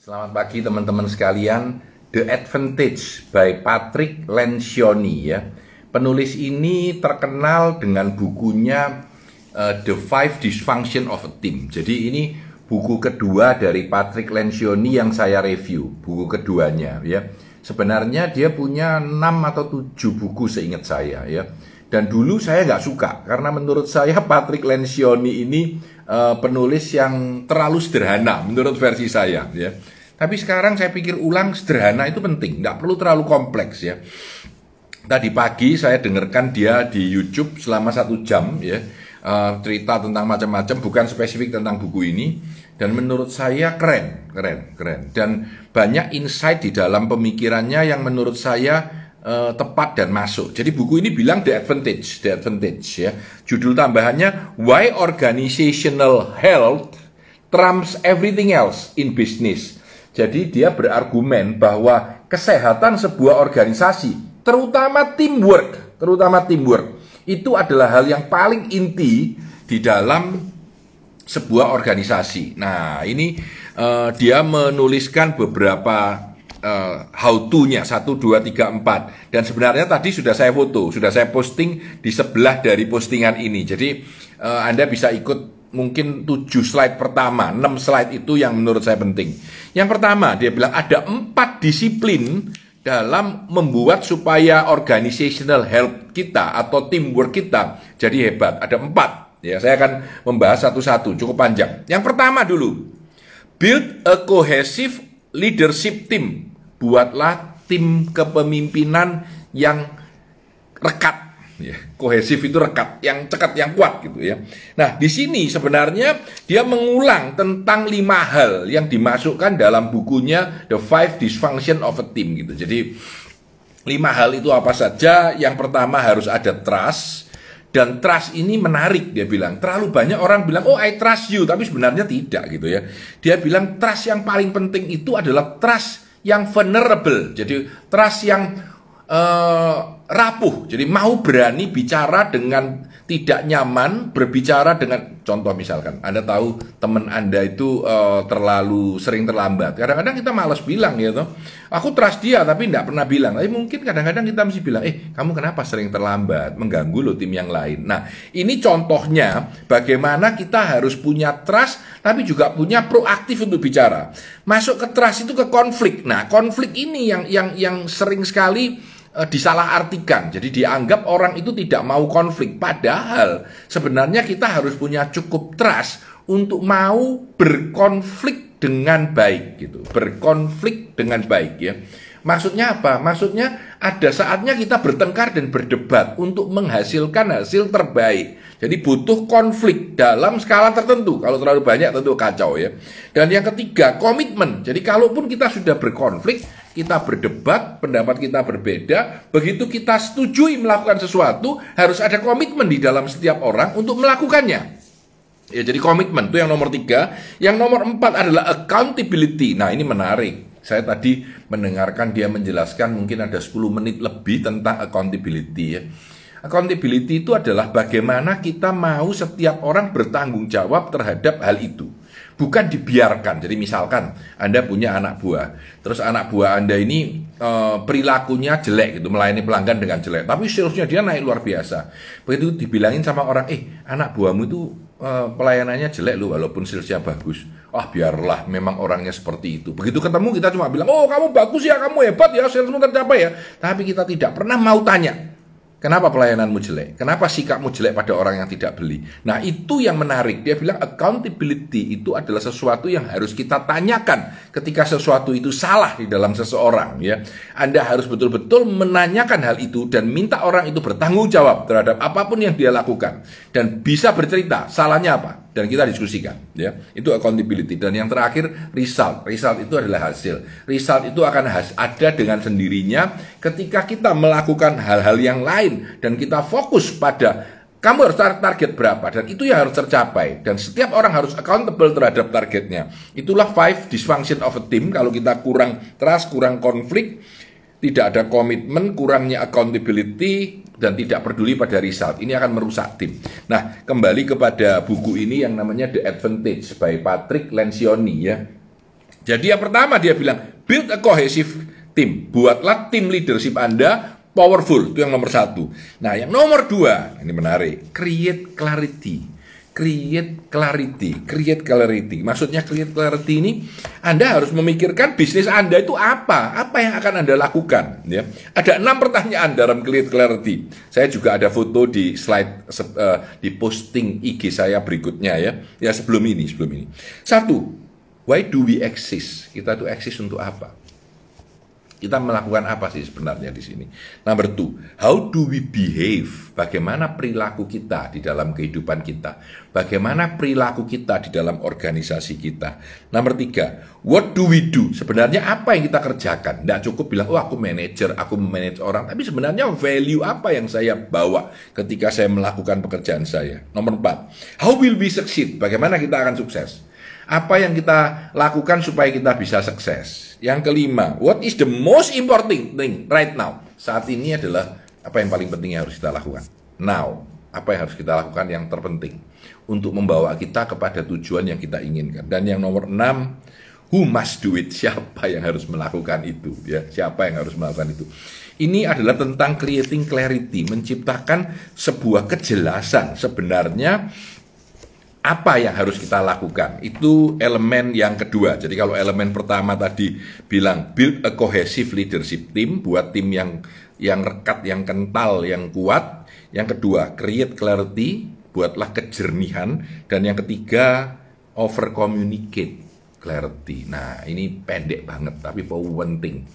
Selamat pagi teman-teman sekalian. The Advantage by Patrick Lencioni ya. Penulis ini terkenal dengan bukunya uh, The Five Dysfunction of a Team. Jadi ini buku kedua dari Patrick Lencioni yang saya review, buku keduanya ya. Sebenarnya dia punya 6 atau 7 buku seingat saya ya. Dan dulu saya nggak suka karena menurut saya Patrick Lencioni ini uh, penulis yang terlalu sederhana menurut versi saya ya. Tapi sekarang saya pikir ulang sederhana itu penting, nggak perlu terlalu kompleks ya. Tadi pagi saya dengarkan dia di YouTube selama satu jam ya uh, cerita tentang macam-macam, bukan spesifik tentang buku ini. Dan menurut saya keren, keren, keren. Dan banyak insight di dalam pemikirannya yang menurut saya uh, tepat dan masuk. Jadi buku ini bilang the advantage, the advantage ya. Judul tambahannya Why Organizational Health Trumps Everything Else in Business. Jadi dia berargumen bahwa kesehatan sebuah organisasi, terutama teamwork, terutama teamwork, itu adalah hal yang paling inti di dalam sebuah organisasi. Nah, ini uh, dia menuliskan beberapa uh, how to-nya 1 2 3 4 dan sebenarnya tadi sudah saya foto, sudah saya posting di sebelah dari postingan ini. Jadi uh, Anda bisa ikut mungkin 7 slide pertama, 6 slide itu yang menurut saya penting. Yang pertama, dia bilang ada empat disiplin dalam membuat supaya organizational health kita atau teamwork kita jadi hebat. Ada empat Ya, saya akan membahas satu-satu, cukup panjang. Yang pertama dulu, build a cohesive leadership team. Buatlah tim kepemimpinan yang rekat. Ya, kohesif itu rekat, yang cekat, yang kuat gitu ya. Nah, di sini sebenarnya dia mengulang tentang lima hal yang dimasukkan dalam bukunya The Five Dysfunction of a Team gitu. Jadi lima hal itu apa saja? Yang pertama harus ada trust, dan trust ini menarik dia bilang. Terlalu banyak orang bilang, "Oh, I trust you," tapi sebenarnya tidak gitu ya. Dia bilang trust yang paling penting itu adalah trust yang vulnerable. Jadi trust yang uh, rapuh. Jadi mau berani bicara dengan tidak nyaman berbicara dengan contoh misalkan Anda tahu teman Anda itu uh, terlalu sering terlambat. Kadang-kadang kita malas bilang toh. Aku trust dia tapi tidak pernah bilang. Tapi mungkin kadang-kadang kita mesti bilang, "Eh, kamu kenapa sering terlambat? Mengganggu loh tim yang lain." Nah, ini contohnya bagaimana kita harus punya trust tapi juga punya proaktif untuk bicara. Masuk ke trust itu ke konflik. Nah, konflik ini yang yang yang sering sekali uh, disalahartikan. Jadi dianggap orang itu tidak mau konflik. Padahal sebenarnya kita harus punya cukup trust untuk mau berkonflik dengan baik gitu. Berkonflik dengan baik ya. Maksudnya apa? Maksudnya ada saatnya kita bertengkar dan berdebat untuk menghasilkan hasil terbaik. Jadi butuh konflik dalam skala tertentu. Kalau terlalu banyak tentu kacau ya. Dan yang ketiga, komitmen. Jadi kalaupun kita sudah berkonflik, kita berdebat, pendapat kita berbeda, begitu kita setujui melakukan sesuatu, harus ada komitmen di dalam setiap orang untuk melakukannya. Ya, jadi komitmen itu yang nomor tiga. Yang nomor empat adalah accountability. Nah ini menarik. Saya tadi mendengarkan dia menjelaskan mungkin ada 10 menit lebih tentang accountability ya. Accountability itu adalah bagaimana kita mau setiap orang bertanggung jawab terhadap hal itu. Bukan dibiarkan. Jadi misalkan Anda punya anak buah, terus anak buah Anda ini e, perilakunya jelek gitu, melayani pelanggan dengan jelek, tapi salesnya dia naik luar biasa. Begitu dibilangin sama orang, eh anak buahmu itu e, pelayanannya jelek loh walaupun salesnya bagus ah biarlah memang orangnya seperti itu. Begitu ketemu kita cuma bilang, oh kamu bagus ya, kamu hebat ya, salesmu tercapai ya. Tapi kita tidak pernah mau tanya, Kenapa pelayananmu jelek? Kenapa sikapmu jelek pada orang yang tidak beli? Nah, itu yang menarik. Dia bilang accountability itu adalah sesuatu yang harus kita tanyakan ketika sesuatu itu salah di dalam seseorang, ya. Anda harus betul-betul menanyakan hal itu dan minta orang itu bertanggung jawab terhadap apa pun yang dia lakukan dan bisa bercerita salahnya apa dan kita diskusikan ya. Itu accountability. Dan yang terakhir result. Result itu adalah hasil. Result itu akan has ada dengan sendirinya ketika kita melakukan hal-hal yang lain dan kita fokus pada kamu harus target berapa dan itu yang harus tercapai. Dan setiap orang harus accountable terhadap targetnya. Itulah five dysfunction of a team. Kalau kita kurang trust kurang konflik tidak ada komitmen kurangnya accountability dan tidak peduli pada result. Ini akan merusak tim. Nah, kembali kepada buku ini yang namanya The Advantage by Patrick Lencioni ya. Jadi yang pertama dia bilang build a cohesive team. Buatlah tim leadership Anda powerful. Itu yang nomor satu. Nah yang nomor dua, ini menarik. Create clarity create clarity, create clarity. Maksudnya create clarity ini Anda harus memikirkan bisnis Anda itu apa, apa yang akan Anda lakukan. Ya, ada enam pertanyaan dalam create clarity. Saya juga ada foto di slide uh, di posting IG saya berikutnya ya, ya sebelum ini, sebelum ini. Satu, why do we exist? Kita itu exist untuk apa? Kita melakukan apa sih sebenarnya di sini? Number two, how do we behave? Bagaimana perilaku kita di dalam kehidupan kita? Bagaimana perilaku kita di dalam organisasi kita? Nomor tiga, what do we do? Sebenarnya apa yang kita kerjakan? Tidak cukup bilang, oh aku manajer, aku memanage orang. Tapi sebenarnya value apa yang saya bawa ketika saya melakukan pekerjaan saya? Nomor empat, how will we succeed? Bagaimana kita akan sukses? Apa yang kita lakukan supaya kita bisa sukses? Yang kelima, what is the most important thing right now? Saat ini adalah apa yang paling penting yang harus kita lakukan. Now, apa yang harus kita lakukan yang terpenting untuk membawa kita kepada tujuan yang kita inginkan. Dan yang nomor enam, who must do it? Siapa yang harus melakukan itu? Ya, siapa yang harus melakukan itu? Ini adalah tentang creating clarity, menciptakan sebuah kejelasan sebenarnya apa yang harus kita lakukan? Itu elemen yang kedua. Jadi kalau elemen pertama tadi bilang build a cohesive leadership team, buat tim yang yang rekat, yang kental, yang kuat. Yang kedua, create clarity, buatlah kejernihan. Dan yang ketiga, over communicate clarity. Nah, ini pendek banget tapi penting.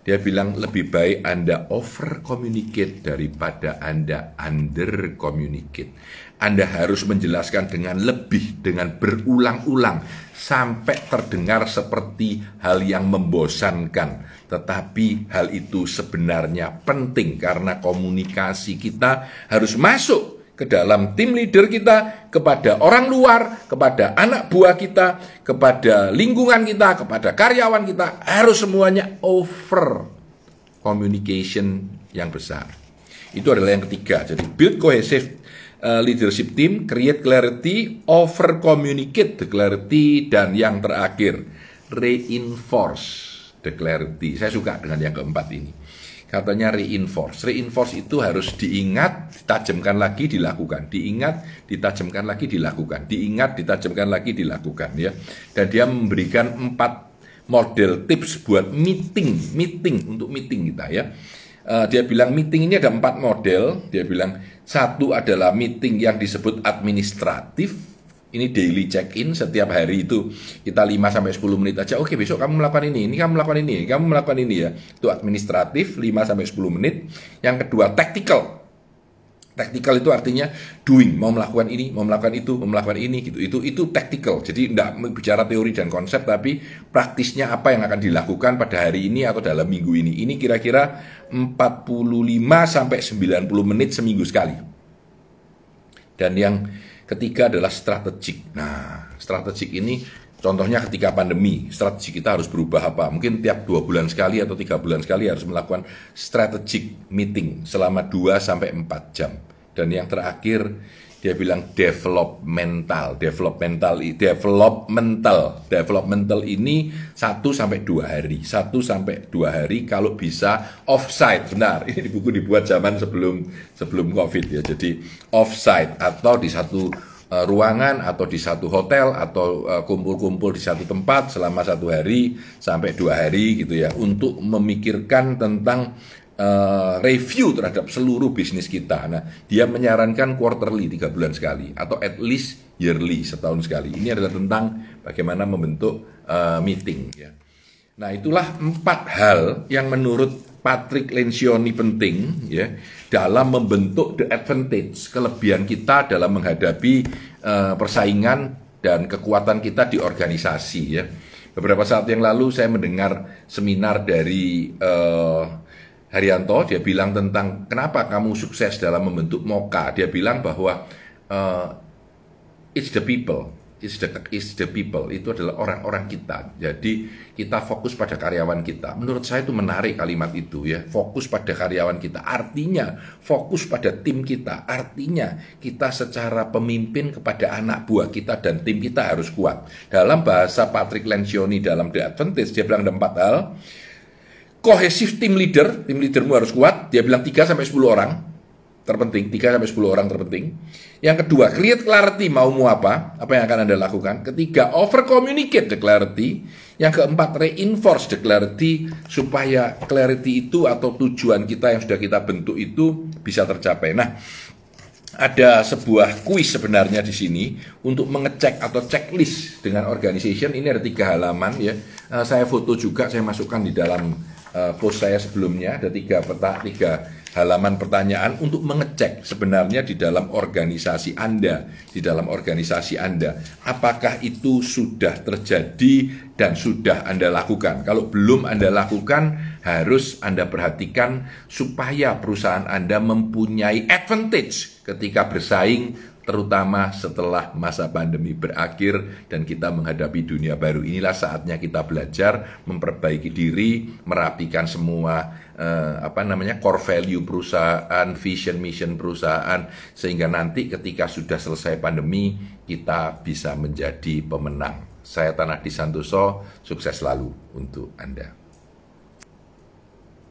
Dia bilang lebih baik Anda over communicate daripada Anda under communicate. Anda harus menjelaskan dengan lebih, dengan berulang-ulang, sampai terdengar seperti hal yang membosankan. Tetapi hal itu sebenarnya penting karena komunikasi kita harus masuk ke dalam tim leader kita, kepada orang luar, kepada anak buah kita, kepada lingkungan kita, kepada karyawan kita, harus semuanya over communication yang besar. Itu adalah yang ketiga. Jadi build cohesive uh, leadership team, create clarity, over communicate the clarity, dan yang terakhir reinforce the clarity. Saya suka dengan yang keempat ini. Katanya reinforce. Reinforce itu harus diingat, ditajamkan lagi, dilakukan. Diingat, ditajamkan lagi, dilakukan. Diingat, ditajamkan lagi, dilakukan. Ya. Dan dia memberikan empat model tips buat meeting, meeting untuk meeting kita ya. Uh, dia bilang meeting ini ada empat model. Dia bilang satu adalah meeting yang disebut administratif. Ini daily check-in setiap hari itu kita 5 sampai 10 menit aja. Oke, besok kamu melakukan ini, ini kamu melakukan ini, kamu melakukan ini ya. Itu administratif 5 sampai 10 menit. Yang kedua tactical. Tactical itu artinya doing, mau melakukan ini, mau melakukan itu, mau melakukan ini gitu. Itu itu tactical. Jadi tidak bicara teori dan konsep tapi praktisnya apa yang akan dilakukan pada hari ini atau dalam minggu ini. Ini kira-kira 45 sampai 90 menit seminggu sekali. Dan yang ketiga adalah strategik. Nah, strategik ini contohnya ketika pandemi, strategi kita harus berubah apa? Mungkin tiap dua bulan sekali atau tiga bulan sekali harus melakukan strategic meeting selama 2 sampai 4 jam. Dan yang terakhir dia bilang developmental, developmental, developmental, developmental ini satu sampai dua hari, satu sampai dua hari kalau bisa offsite, benar. Ini buku dibuat zaman sebelum sebelum covid ya, jadi offsite atau di satu uh, ruangan atau di satu hotel atau eh, kumpul-kumpul di satu tempat selama satu hari sampai dua hari gitu ya, untuk memikirkan tentang uh, review terhadap seluruh bisnis kita. Nah, dia menyarankan quarterly tiga bulan sekali atau at least yearly setahun sekali. Ini adalah tentang bagaimana membentuk uh, meeting. Ya. Nah, itulah empat hal yang menurut Patrick Lencioni penting ya dalam membentuk the advantage kelebihan kita dalam menghadapi uh, persaingan dan kekuatan kita di organisasi ya. Beberapa saat yang lalu saya mendengar seminar dari uh, Haryanto dia bilang tentang kenapa kamu sukses dalam membentuk Moka. Dia bilang bahwa uh, it's the people. Is the is the people itu adalah orang-orang kita. Jadi kita fokus pada karyawan kita. Menurut saya itu menarik kalimat itu ya. Fokus pada karyawan kita. Artinya fokus pada tim kita. Artinya kita secara pemimpin kepada anak buah kita dan tim kita harus kuat. Dalam bahasa Patrick Lencioni dalam The Adventist dia bilang ada empat hal. Kohesif tim leader, tim leadermu harus kuat. Dia bilang 3 sampai 10 orang terpenting, 3 sampai 10 orang terpenting. Yang kedua, create clarity maumu apa, apa yang akan Anda lakukan. Ketiga, over communicate the clarity. Yang keempat, reinforce the clarity supaya clarity itu atau tujuan kita yang sudah kita bentuk itu bisa tercapai. Nah, ada sebuah kuis sebenarnya di sini untuk mengecek atau checklist dengan organization ini ada tiga halaman ya. Uh, saya foto juga, saya masukkan di dalam uh, post saya sebelumnya ada tiga peta, tiga halaman pertanyaan untuk mengecek sebenarnya di dalam organisasi Anda, di dalam organisasi Anda, apakah itu sudah terjadi dan sudah Anda lakukan. Kalau belum Anda lakukan, harus Anda perhatikan supaya perusahaan Anda mempunyai advantage ketika bersaing terutama setelah masa pandemi berakhir dan kita menghadapi dunia baru. Inilah saatnya kita belajar memperbaiki diri, merapikan semua eh, apa namanya core value perusahaan, vision mission perusahaan sehingga nanti ketika sudah selesai pandemi kita bisa menjadi pemenang. Saya Tanah di Santoso, sukses selalu untuk Anda.